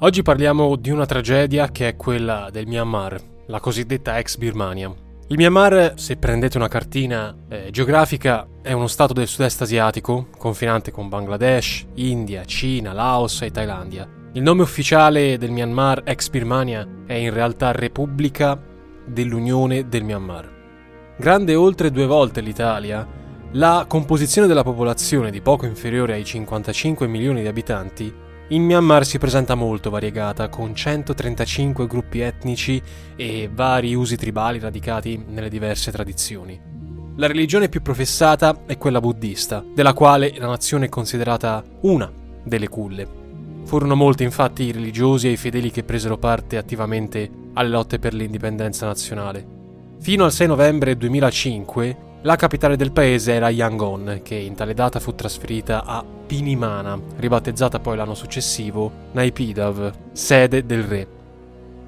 Oggi parliamo di una tragedia che è quella del Myanmar, la cosiddetta ex Birmania. Il Myanmar, se prendete una cartina eh, geografica, è uno stato del sud-est asiatico, confinante con Bangladesh, India, Cina, Laos e Thailandia. Il nome ufficiale del Myanmar ex Birmania è in realtà Repubblica dell'Unione del Myanmar. Grande oltre due volte l'Italia, la composizione della popolazione di poco inferiore ai 55 milioni di abitanti in Myanmar si presenta molto variegata, con 135 gruppi etnici e vari usi tribali radicati nelle diverse tradizioni. La religione più professata è quella buddista, della quale la nazione è considerata una delle culle. Furono molti infatti i religiosi e i fedeli che presero parte attivamente alle lotte per l'indipendenza nazionale. Fino al 6 novembre 2005 la capitale del paese era Yangon, che in tale data fu trasferita a Pinimana, ribattezzata poi l'anno successivo Naipidav, sede del re.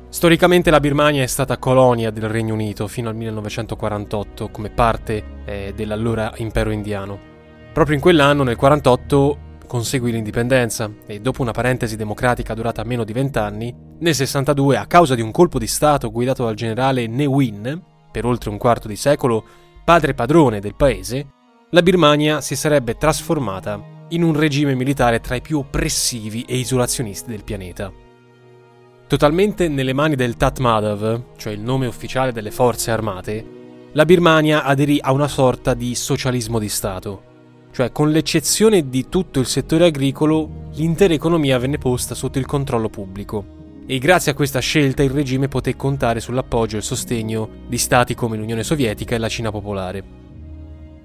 Storicamente la Birmania è stata colonia del Regno Unito fino al 1948 come parte eh, dell'allora impero indiano. Proprio in quell'anno, nel 1948, conseguì l'indipendenza e dopo una parentesi democratica durata meno di vent'anni, nel 62, a causa di un colpo di Stato guidato dal generale Ne Win, per oltre un quarto di secolo padre padrone del paese, la Birmania si sarebbe trasformata in un regime militare tra i più oppressivi e isolazionisti del pianeta. Totalmente nelle mani del Tatmadav, cioè il nome ufficiale delle forze armate, la Birmania aderì a una sorta di socialismo di Stato, cioè con l'eccezione di tutto il settore agricolo, l'intera economia venne posta sotto il controllo pubblico e grazie a questa scelta il regime poté contare sull'appoggio e il sostegno di stati come l'Unione Sovietica e la Cina popolare.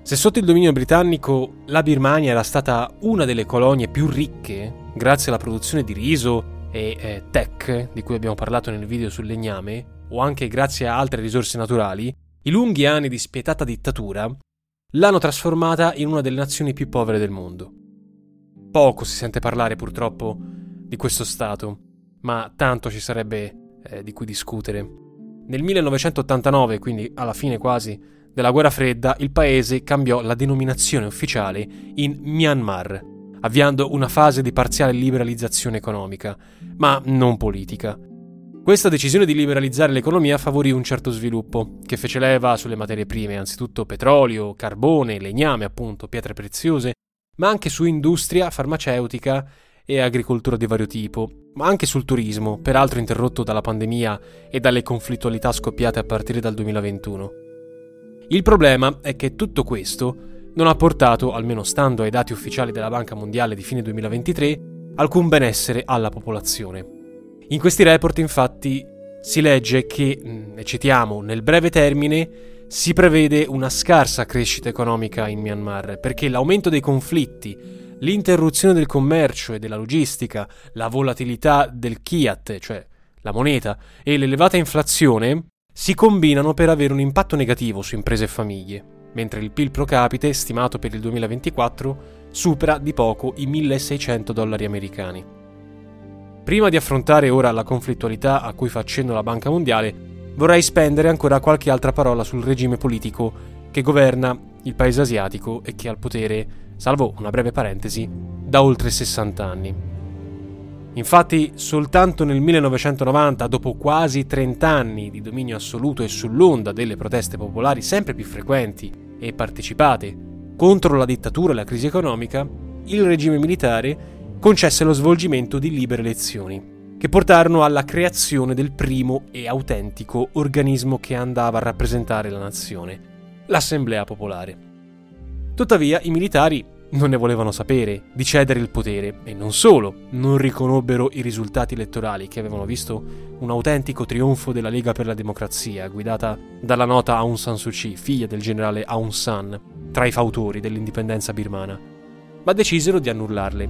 Se sotto il dominio britannico la Birmania era stata una delle colonie più ricche, grazie alla produzione di riso e eh, tech, di cui abbiamo parlato nel video sul legname, o anche grazie a altre risorse naturali, i lunghi anni di spietata dittatura l'hanno trasformata in una delle nazioni più povere del mondo. Poco si sente parlare purtroppo di questo Stato, ma tanto ci sarebbe eh, di cui discutere. Nel 1989, quindi alla fine quasi della guerra fredda, il paese cambiò la denominazione ufficiale in Myanmar, avviando una fase di parziale liberalizzazione economica, ma non politica. Questa decisione di liberalizzare l'economia favorì un certo sviluppo, che fece leva sulle materie prime, anzitutto petrolio, carbone, legname, appunto, pietre preziose, ma anche su industria farmaceutica e agricoltura di vario tipo, ma anche sul turismo, peraltro interrotto dalla pandemia e dalle conflittualità scoppiate a partire dal 2021. Il problema è che tutto questo non ha portato, almeno stando ai dati ufficiali della Banca Mondiale di fine 2023, alcun benessere alla popolazione. In questi report infatti si legge che, mm, ne citiamo, nel breve termine si prevede una scarsa crescita economica in Myanmar perché l'aumento dei conflitti, l'interruzione del commercio e della logistica, la volatilità del Kiat, cioè la moneta, e l'elevata inflazione si combinano per avere un impatto negativo su imprese e famiglie, mentre il PIL pro capite, stimato per il 2024, supera di poco i 1600 dollari americani. Prima di affrontare ora la conflittualità a cui fa accenno la Banca Mondiale, vorrei spendere ancora qualche altra parola sul regime politico che governa il paese asiatico e che è al potere salvo una breve parentesi, da oltre 60 anni. Infatti, soltanto nel 1990, dopo quasi 30 anni di dominio assoluto e sull'onda delle proteste popolari sempre più frequenti e partecipate contro la dittatura e la crisi economica, il regime militare concesse lo svolgimento di libere elezioni, che portarono alla creazione del primo e autentico organismo che andava a rappresentare la nazione, l'Assemblea Popolare. Tuttavia i militari non ne volevano sapere di cedere il potere e non solo, non riconobbero i risultati elettorali che avevano visto un autentico trionfo della Lega per la Democrazia, guidata dalla nota Aung San Suu Kyi, figlia del generale Aung San, tra i fautori dell'indipendenza birmana, ma decisero di annullarle,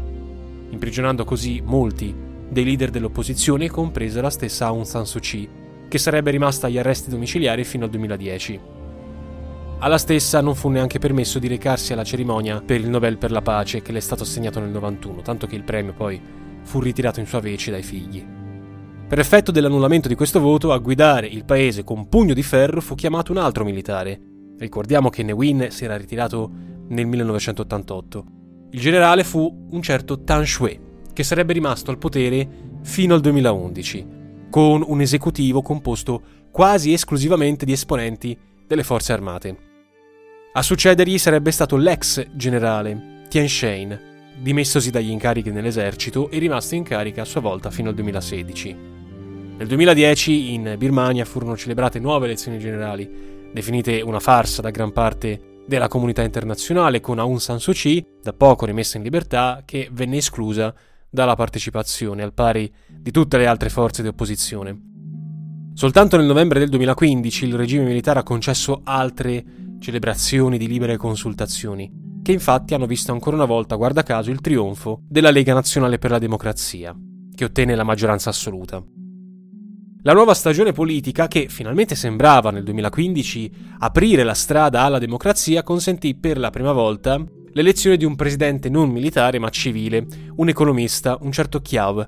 imprigionando così molti dei leader dell'opposizione, compresa la stessa Aung San Suu Kyi, che sarebbe rimasta agli arresti domiciliari fino al 2010. Alla stessa non fu neanche permesso di recarsi alla cerimonia per il Nobel per la pace che le è stato assegnato nel 91, tanto che il premio poi fu ritirato in sua vece dai figli. Per effetto dell'annullamento di questo voto, a guidare il paese con pugno di ferro fu chiamato un altro militare. Ricordiamo che Ne Win si era ritirato nel 1988. Il generale fu un certo Tan Shui, che sarebbe rimasto al potere fino al 2011, con un esecutivo composto quasi esclusivamente di esponenti delle forze armate. A succedergli sarebbe stato l'ex generale Tian Shen, dimessosi dagli incarichi nell'esercito e rimasto in carica a sua volta fino al 2016. Nel 2010 in Birmania furono celebrate nuove elezioni generali, definite una farsa da gran parte della comunità internazionale con Aung San Suu Kyi, da poco rimessa in libertà, che venne esclusa dalla partecipazione, al pari di tutte le altre forze di opposizione. Soltanto nel novembre del 2015 il regime militare ha concesso altre celebrazioni di libere consultazioni, che infatti hanno visto ancora una volta, guarda caso, il trionfo della Lega Nazionale per la Democrazia, che ottenne la maggioranza assoluta. La nuova stagione politica, che finalmente sembrava nel 2015 aprire la strada alla democrazia, consentì per la prima volta l'elezione di un presidente non militare ma civile, un economista, un certo Chiav.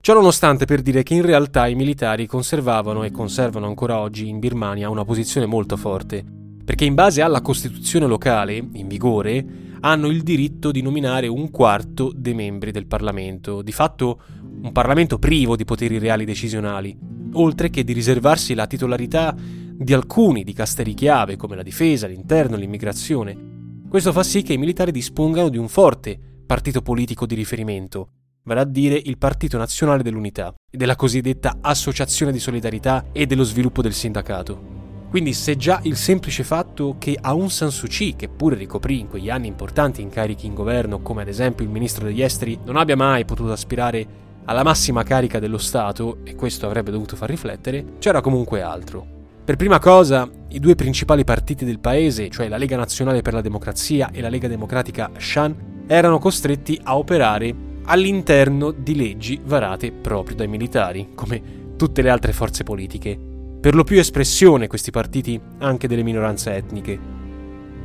Ciò nonostante per dire che in realtà i militari conservavano e conservano ancora oggi in Birmania una posizione molto forte, perché in base alla Costituzione locale, in vigore, hanno il diritto di nominare un quarto dei membri del Parlamento, di fatto un Parlamento privo di poteri reali decisionali, oltre che di riservarsi la titolarità di alcuni di casteri chiave come la difesa, l'interno, l'immigrazione, questo fa sì che i militari dispongano di un forte partito politico di riferimento, vale a dire il Partito Nazionale dell'Unità della cosiddetta Associazione di Solidarietà e dello Sviluppo del Sindacato. Quindi se già il semplice fatto che Aung San Suu Kyi, che pure ricoprì in quegli anni importanti incarichi in governo, come ad esempio il ministro degli esteri, non abbia mai potuto aspirare alla massima carica dello Stato, e questo avrebbe dovuto far riflettere, c'era comunque altro. Per prima cosa, i due principali partiti del paese, cioè la Lega Nazionale per la Democrazia e la Lega Democratica Shan, erano costretti a operare all'interno di leggi varate proprio dai militari, come tutte le altre forze politiche. Per lo più espressione questi partiti anche delle minoranze etniche.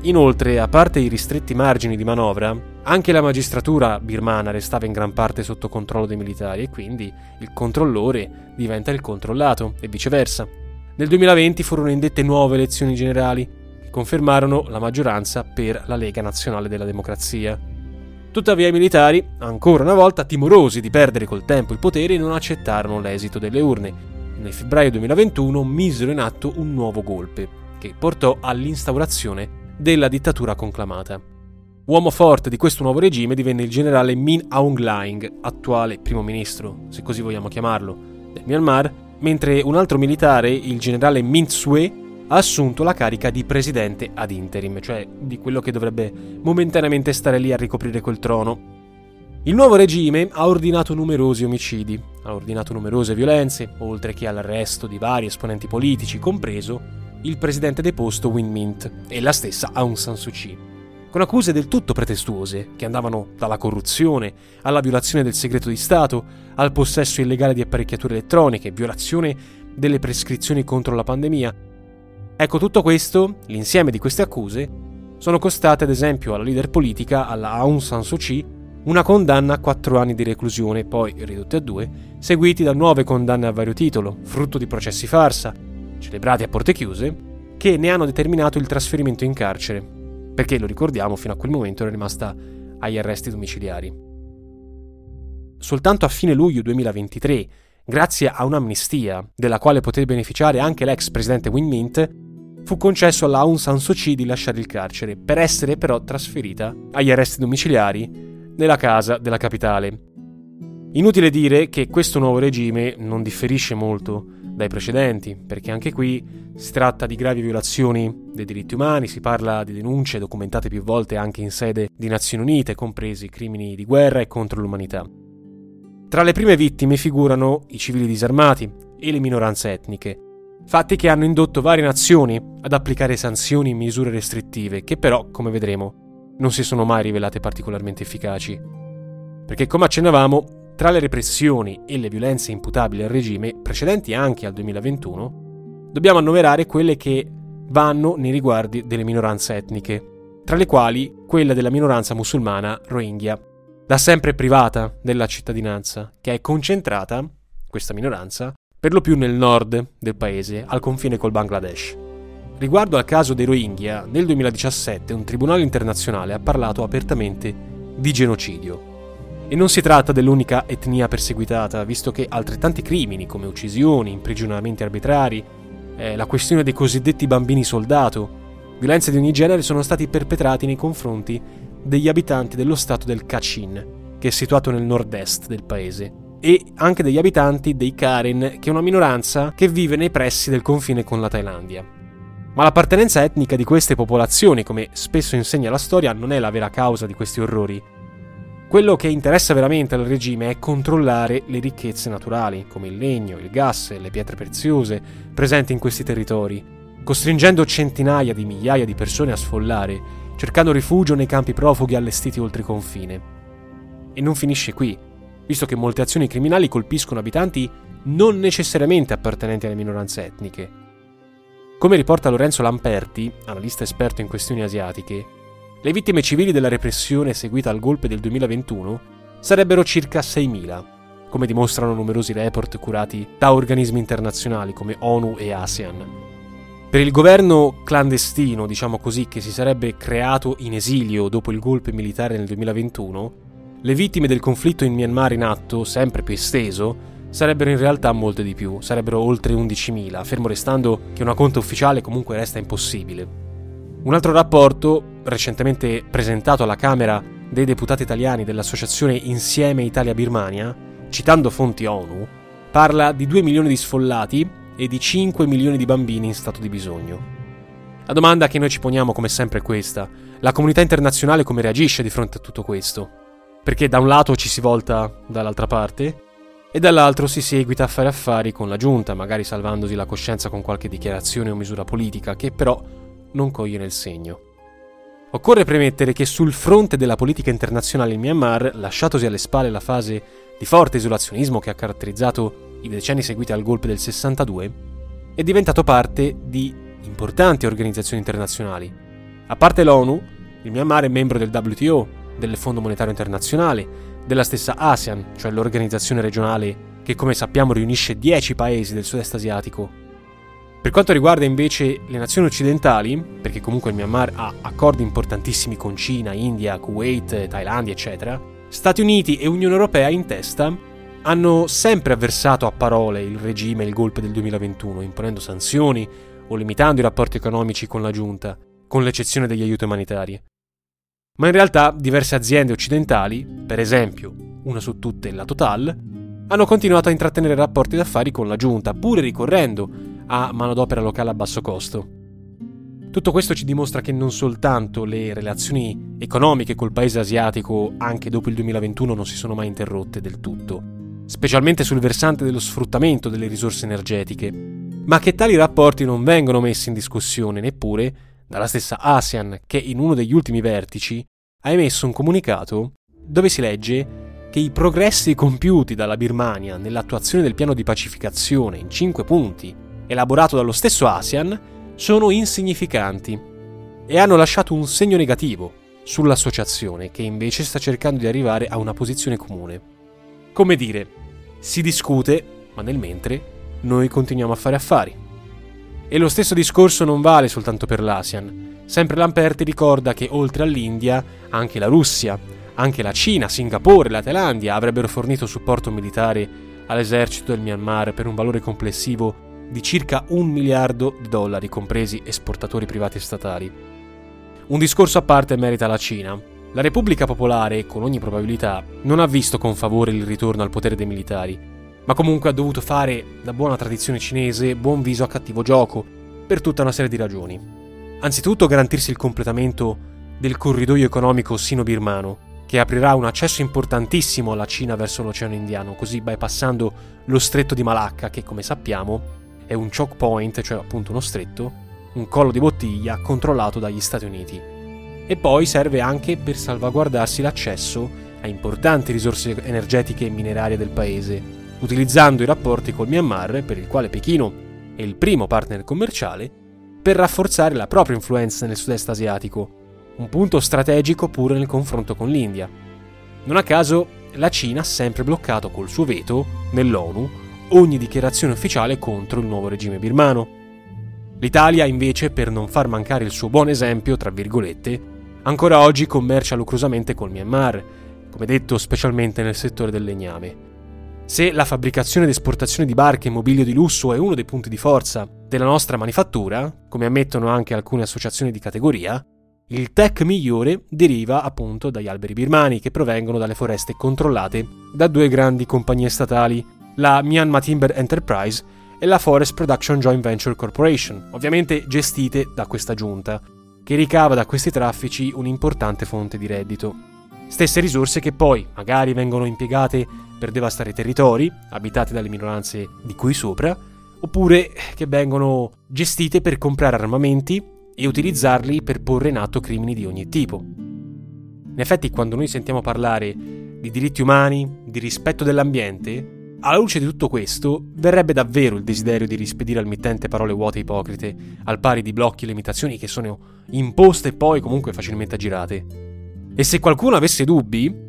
Inoltre, a parte i ristretti margini di manovra, anche la magistratura birmana restava in gran parte sotto controllo dei militari e quindi il controllore diventa il controllato e viceversa. Nel 2020 furono indette nuove elezioni generali, che confermarono la maggioranza per la Lega Nazionale della Democrazia. Tuttavia i militari, ancora una volta timorosi di perdere col tempo il potere, non accettarono l'esito delle urne nel febbraio 2021 misero in atto un nuovo golpe, che portò all'instaurazione della dittatura conclamata. Uomo forte di questo nuovo regime divenne il generale Min Aung Hlaing, attuale primo ministro, se così vogliamo chiamarlo, del Myanmar, mentre un altro militare, il generale Min Sue, ha assunto la carica di presidente ad interim, cioè di quello che dovrebbe momentaneamente stare lì a ricoprire quel trono. Il nuovo regime ha ordinato numerosi omicidi, ha ordinato numerose violenze, oltre che all'arresto di vari esponenti politici, compreso il presidente deposto Win Mint e la stessa Aung San Suu Kyi con accuse del tutto pretestuose, che andavano dalla corruzione alla violazione del segreto di Stato, al possesso illegale di apparecchiature elettroniche, violazione delle prescrizioni contro la pandemia. Ecco tutto questo, l'insieme di queste accuse, sono costate ad esempio alla leader politica, alla Aung San Suu Kyi, una condanna a quattro anni di reclusione, poi ridotte a due, seguiti da nuove condanne a vario titolo, frutto di processi farsa, celebrati a porte chiuse, che ne hanno determinato il trasferimento in carcere, perché lo ricordiamo fino a quel momento era rimasta agli arresti domiciliari. Soltanto a fine luglio 2023, grazie a un'amnistia della quale poté beneficiare anche l'ex presidente Win Mint, fu concesso alla Aung San Suu Kyi di lasciare il carcere, per essere però trasferita agli arresti domiciliari nella casa della capitale. Inutile dire che questo nuovo regime non differisce molto dai precedenti, perché anche qui si tratta di gravi violazioni dei diritti umani, si parla di denunce documentate più volte anche in sede di Nazioni Unite, compresi crimini di guerra e contro l'umanità. Tra le prime vittime figurano i civili disarmati e le minoranze etniche, fatti che hanno indotto varie nazioni ad applicare sanzioni e misure restrittive, che però, come vedremo, non si sono mai rivelate particolarmente efficaci. Perché, come accennavamo, tra le repressioni e le violenze imputabili al regime, precedenti anche al 2021, dobbiamo annoverare quelle che vanno nei riguardi delle minoranze etniche, tra le quali quella della minoranza musulmana Rohingya, da sempre privata della cittadinanza, che è concentrata, questa minoranza, per lo più nel nord del paese, al confine col Bangladesh. Riguardo al caso dei Rohingya, nel 2017 un tribunale internazionale ha parlato apertamente di genocidio E non si tratta dell'unica etnia perseguitata, visto che altrettanti crimini come uccisioni, imprigionamenti arbitrari, eh, la questione dei cosiddetti bambini soldato, violenze di ogni genere sono stati perpetrati nei confronti degli abitanti dello stato del Kachin, che è situato nel nord-est del paese, e anche degli abitanti dei Karen, che è una minoranza che vive nei pressi del confine con la Thailandia. Ma l'appartenenza etnica di queste popolazioni, come spesso insegna la storia, non è la vera causa di questi orrori, quello che interessa veramente al regime è controllare le ricchezze naturali, come il legno, il gas e le pietre preziose presenti in questi territori, costringendo centinaia di migliaia di persone a sfollare, cercando rifugio nei campi profughi allestiti oltre confine. E non finisce qui, visto che molte azioni criminali colpiscono abitanti non necessariamente appartenenti alle minoranze etniche. Come riporta Lorenzo Lamperti, analista esperto in questioni asiatiche, le vittime civili della repressione seguita al golpe del 2021 sarebbero circa 6.000, come dimostrano numerosi report curati da organismi internazionali come ONU e ASEAN. Per il governo clandestino, diciamo così, che si sarebbe creato in esilio dopo il golpe militare nel 2021, le vittime del conflitto in Myanmar in atto, sempre più esteso, sarebbero in realtà molte di più, sarebbero oltre 11.000, fermo restando che una conta ufficiale comunque resta impossibile. Un altro rapporto, recentemente presentato alla Camera dei deputati italiani dell'associazione Insieme Italia-Birmania, citando fonti ONU, parla di 2 milioni di sfollati e di 5 milioni di bambini in stato di bisogno. La domanda che noi ci poniamo come sempre è questa. La comunità internazionale come reagisce di fronte a tutto questo? Perché da un lato ci si volta dall'altra parte e dall'altro si seguita a fare affari con la giunta, magari salvandosi la coscienza con qualche dichiarazione o misura politica, che però non coglie nel segno. Occorre premettere che sul fronte della politica internazionale in Myanmar, lasciatosi alle spalle la fase di forte isolazionismo che ha caratterizzato i decenni seguiti al golpe del 62, è diventato parte di importanti organizzazioni internazionali. A parte l'ONU, il Myanmar è membro del WTO, del Fondo Monetario Internazionale, della stessa ASEAN, cioè l'organizzazione regionale che come sappiamo riunisce 10 paesi del sud-est asiatico per quanto riguarda invece le nazioni occidentali, perché comunque il Myanmar ha accordi importantissimi con Cina, India, Kuwait, Thailandia, eccetera, Stati Uniti e Unione Europea in testa hanno sempre avversato a parole il regime e il golpe del 2021, imponendo sanzioni o limitando i rapporti economici con la giunta, con l'eccezione degli aiuti umanitari. Ma in realtà diverse aziende occidentali, per esempio una su tutte la Total, hanno continuato a intrattenere rapporti d'affari con la giunta, pure ricorrendo a manodopera locale a basso costo. Tutto questo ci dimostra che non soltanto le relazioni economiche col paese asiatico anche dopo il 2021 non si sono mai interrotte del tutto, specialmente sul versante dello sfruttamento delle risorse energetiche, ma che tali rapporti non vengono messi in discussione neppure dalla stessa ASEAN che in uno degli ultimi vertici ha emesso un comunicato dove si legge che i progressi compiuti dalla Birmania nell'attuazione del piano di pacificazione in cinque punti elaborato dallo stesso ASEAN, sono insignificanti e hanno lasciato un segno negativo sull'associazione che invece sta cercando di arrivare a una posizione comune. Come dire, si discute, ma nel mentre noi continuiamo a fare affari. E lo stesso discorso non vale soltanto per l'ASEAN. Sempre Lamperti ricorda che oltre all'India, anche la Russia, anche la Cina, Singapore e la Thailandia avrebbero fornito supporto militare all'esercito del Myanmar per un valore complessivo di circa un miliardo di dollari, compresi esportatori privati e statali. Un discorso a parte merita la Cina. La Repubblica Popolare, con ogni probabilità, non ha visto con favore il ritorno al potere dei militari, ma comunque ha dovuto fare, da buona tradizione cinese, buon viso a cattivo gioco, per tutta una serie di ragioni. Anzitutto garantirsi il completamento del corridoio economico sino-birmano, che aprirà un accesso importantissimo alla Cina verso l'Oceano Indiano, così bypassando lo stretto di Malacca, che come sappiamo è un choke point, cioè appunto uno stretto, un collo di bottiglia controllato dagli Stati Uniti. E poi serve anche per salvaguardarsi l'accesso a importanti risorse energetiche e minerarie del paese, utilizzando i rapporti col Myanmar, per il quale Pechino è il primo partner commerciale, per rafforzare la propria influenza nel sud-est asiatico, un punto strategico pure nel confronto con l'India. Non a caso, la Cina ha sempre bloccato col suo veto nell'ONU ogni dichiarazione ufficiale contro il nuovo regime birmano. L'Italia, invece, per non far mancare il suo buon esempio, tra virgolette, ancora oggi commercia lucrosamente col Myanmar, come detto specialmente nel settore del legname. Se la fabbricazione ed esportazione di barche e mobilio di lusso è uno dei punti di forza della nostra manifattura, come ammettono anche alcune associazioni di categoria, il tech migliore deriva appunto dagli alberi birmani che provengono dalle foreste controllate da due grandi compagnie statali, la Myanmar Timber Enterprise e la Forest Production Joint Venture Corporation, ovviamente gestite da questa giunta, che ricava da questi traffici un'importante fonte di reddito. Stesse risorse che poi magari vengono impiegate per devastare territori abitati dalle minoranze di cui sopra, oppure che vengono gestite per comprare armamenti e utilizzarli per porre in atto crimini di ogni tipo. In effetti, quando noi sentiamo parlare di diritti umani, di rispetto dell'ambiente, alla luce di tutto questo, verrebbe davvero il desiderio di rispedire al mittente parole vuote e ipocrite, al pari di blocchi e limitazioni che sono imposte e poi comunque facilmente aggirate. E se qualcuno avesse dubbi,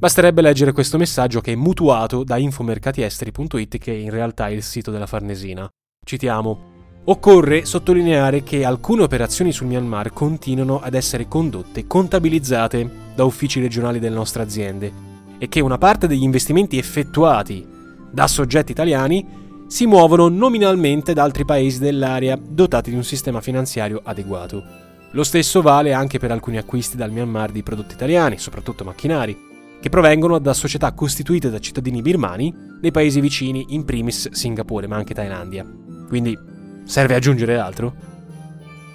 Basterebbe leggere questo messaggio che è mutuato da infomercatiesteri.it che in realtà è il sito della Farnesina. Citiamo. Occorre sottolineare che alcune operazioni sul Myanmar continuano ad essere condotte contabilizzate da uffici regionali delle nostre aziende e che una parte degli investimenti effettuati da soggetti italiani si muovono nominalmente da altri paesi dell'area dotati di un sistema finanziario adeguato. Lo stesso vale anche per alcuni acquisti dal Myanmar di prodotti italiani, soprattutto macchinari, che provengono da società costituite da cittadini birmani nei paesi vicini, in primis Singapore, ma anche Thailandia. Quindi serve aggiungere altro?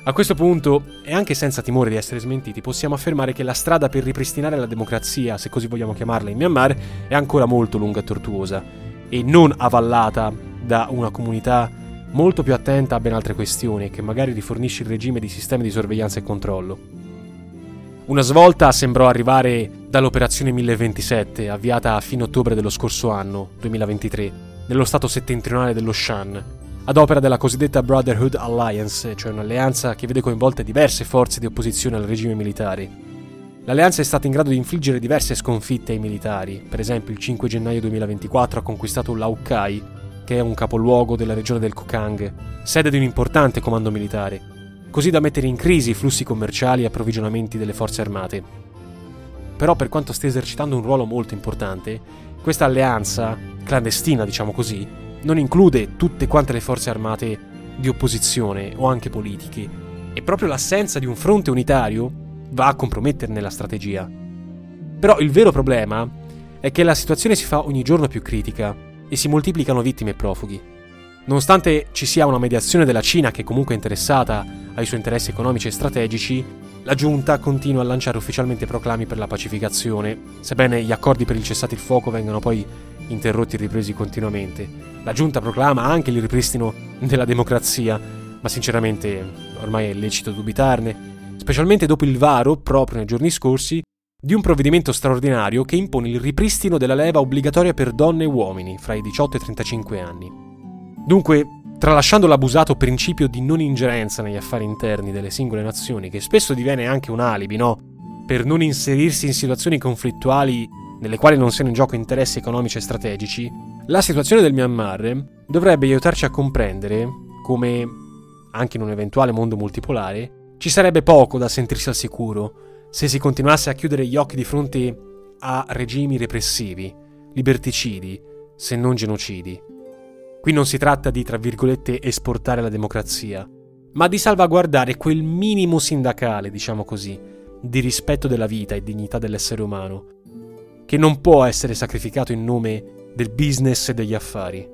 A questo punto, e anche senza timore di essere smentiti, possiamo affermare che la strada per ripristinare la democrazia, se così vogliamo chiamarla in Myanmar, è ancora molto lunga e tortuosa, e non avallata da una comunità molto più attenta a ben altre questioni, che magari rifornisce il regime di sistemi di sorveglianza e controllo. Una svolta sembrò arrivare dall'operazione 1027, avviata a fine ottobre dello scorso anno, 2023, nello stato settentrionale dello Shan, ad opera della cosiddetta Brotherhood Alliance, cioè un'alleanza che vede coinvolte diverse forze di opposizione al regime militare. L'alleanza è stata in grado di infliggere diverse sconfitte ai militari, per esempio il 5 gennaio 2024 ha conquistato Laukai, che è un capoluogo della regione del Kokang, sede di un importante comando militare, così da mettere in crisi i flussi commerciali e approvvigionamenti delle forze armate. Però per quanto stia esercitando un ruolo molto importante, questa alleanza, clandestina diciamo così, non include tutte quante le forze armate di opposizione o anche politiche, e proprio l'assenza di un fronte unitario va a comprometterne la strategia. Però il vero problema è che la situazione si fa ogni giorno più critica e si moltiplicano vittime e profughi. Nonostante ci sia una mediazione della Cina che comunque è interessata ai suoi interessi economici e strategici, la giunta continua a lanciare ufficialmente proclami per la pacificazione, sebbene gli accordi per il cessate il fuoco vengano poi interrotti e ripresi continuamente. La giunta proclama anche il ripristino della democrazia, ma sinceramente ormai è lecito dubitarne, specialmente dopo il varo, proprio nei giorni scorsi, di un provvedimento straordinario che impone il ripristino della leva obbligatoria per donne e uomini fra i 18 e i 35 anni. Dunque, tralasciando l'abusato principio di non ingerenza negli affari interni delle singole nazioni, che spesso diviene anche un alibi, no? Per non inserirsi in situazioni conflittuali nelle quali non siano in gioco interessi economici e strategici, la situazione del Myanmar dovrebbe aiutarci a comprendere come, anche in un eventuale mondo multipolare, ci sarebbe poco da sentirsi al sicuro se si continuasse a chiudere gli occhi di fronte a regimi repressivi, liberticidi, se non genocidi. Qui non si tratta di, tra virgolette, esportare la democrazia, ma di salvaguardare quel minimo sindacale, diciamo così, di rispetto della vita e dignità dell'essere umano, che non può essere sacrificato in nome del business e degli affari.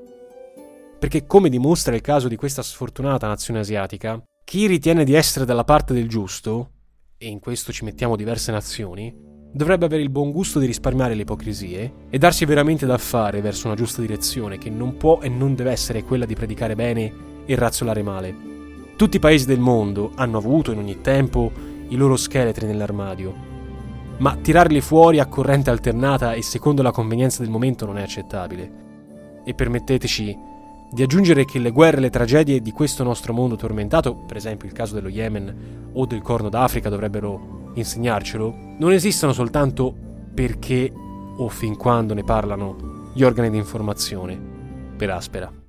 Perché come dimostra il caso di questa sfortunata nazione asiatica, chi ritiene di essere dalla parte del giusto, e in questo ci mettiamo diverse nazioni, dovrebbe avere il buon gusto di risparmiare le ipocrisie e darsi veramente da fare verso una giusta direzione che non può e non deve essere quella di predicare bene e razzolare male. Tutti i paesi del mondo hanno avuto in ogni tempo i loro scheletri nell'armadio, ma tirarli fuori a corrente alternata e secondo la convenienza del momento non è accettabile. E permetteteci di aggiungere che le guerre e le tragedie di questo nostro mondo tormentato, per esempio il caso dello Yemen o del Corno d'Africa, dovrebbero insegnarcelo, non esistono soltanto perché o fin quando ne parlano gli organi di informazione per Aspera.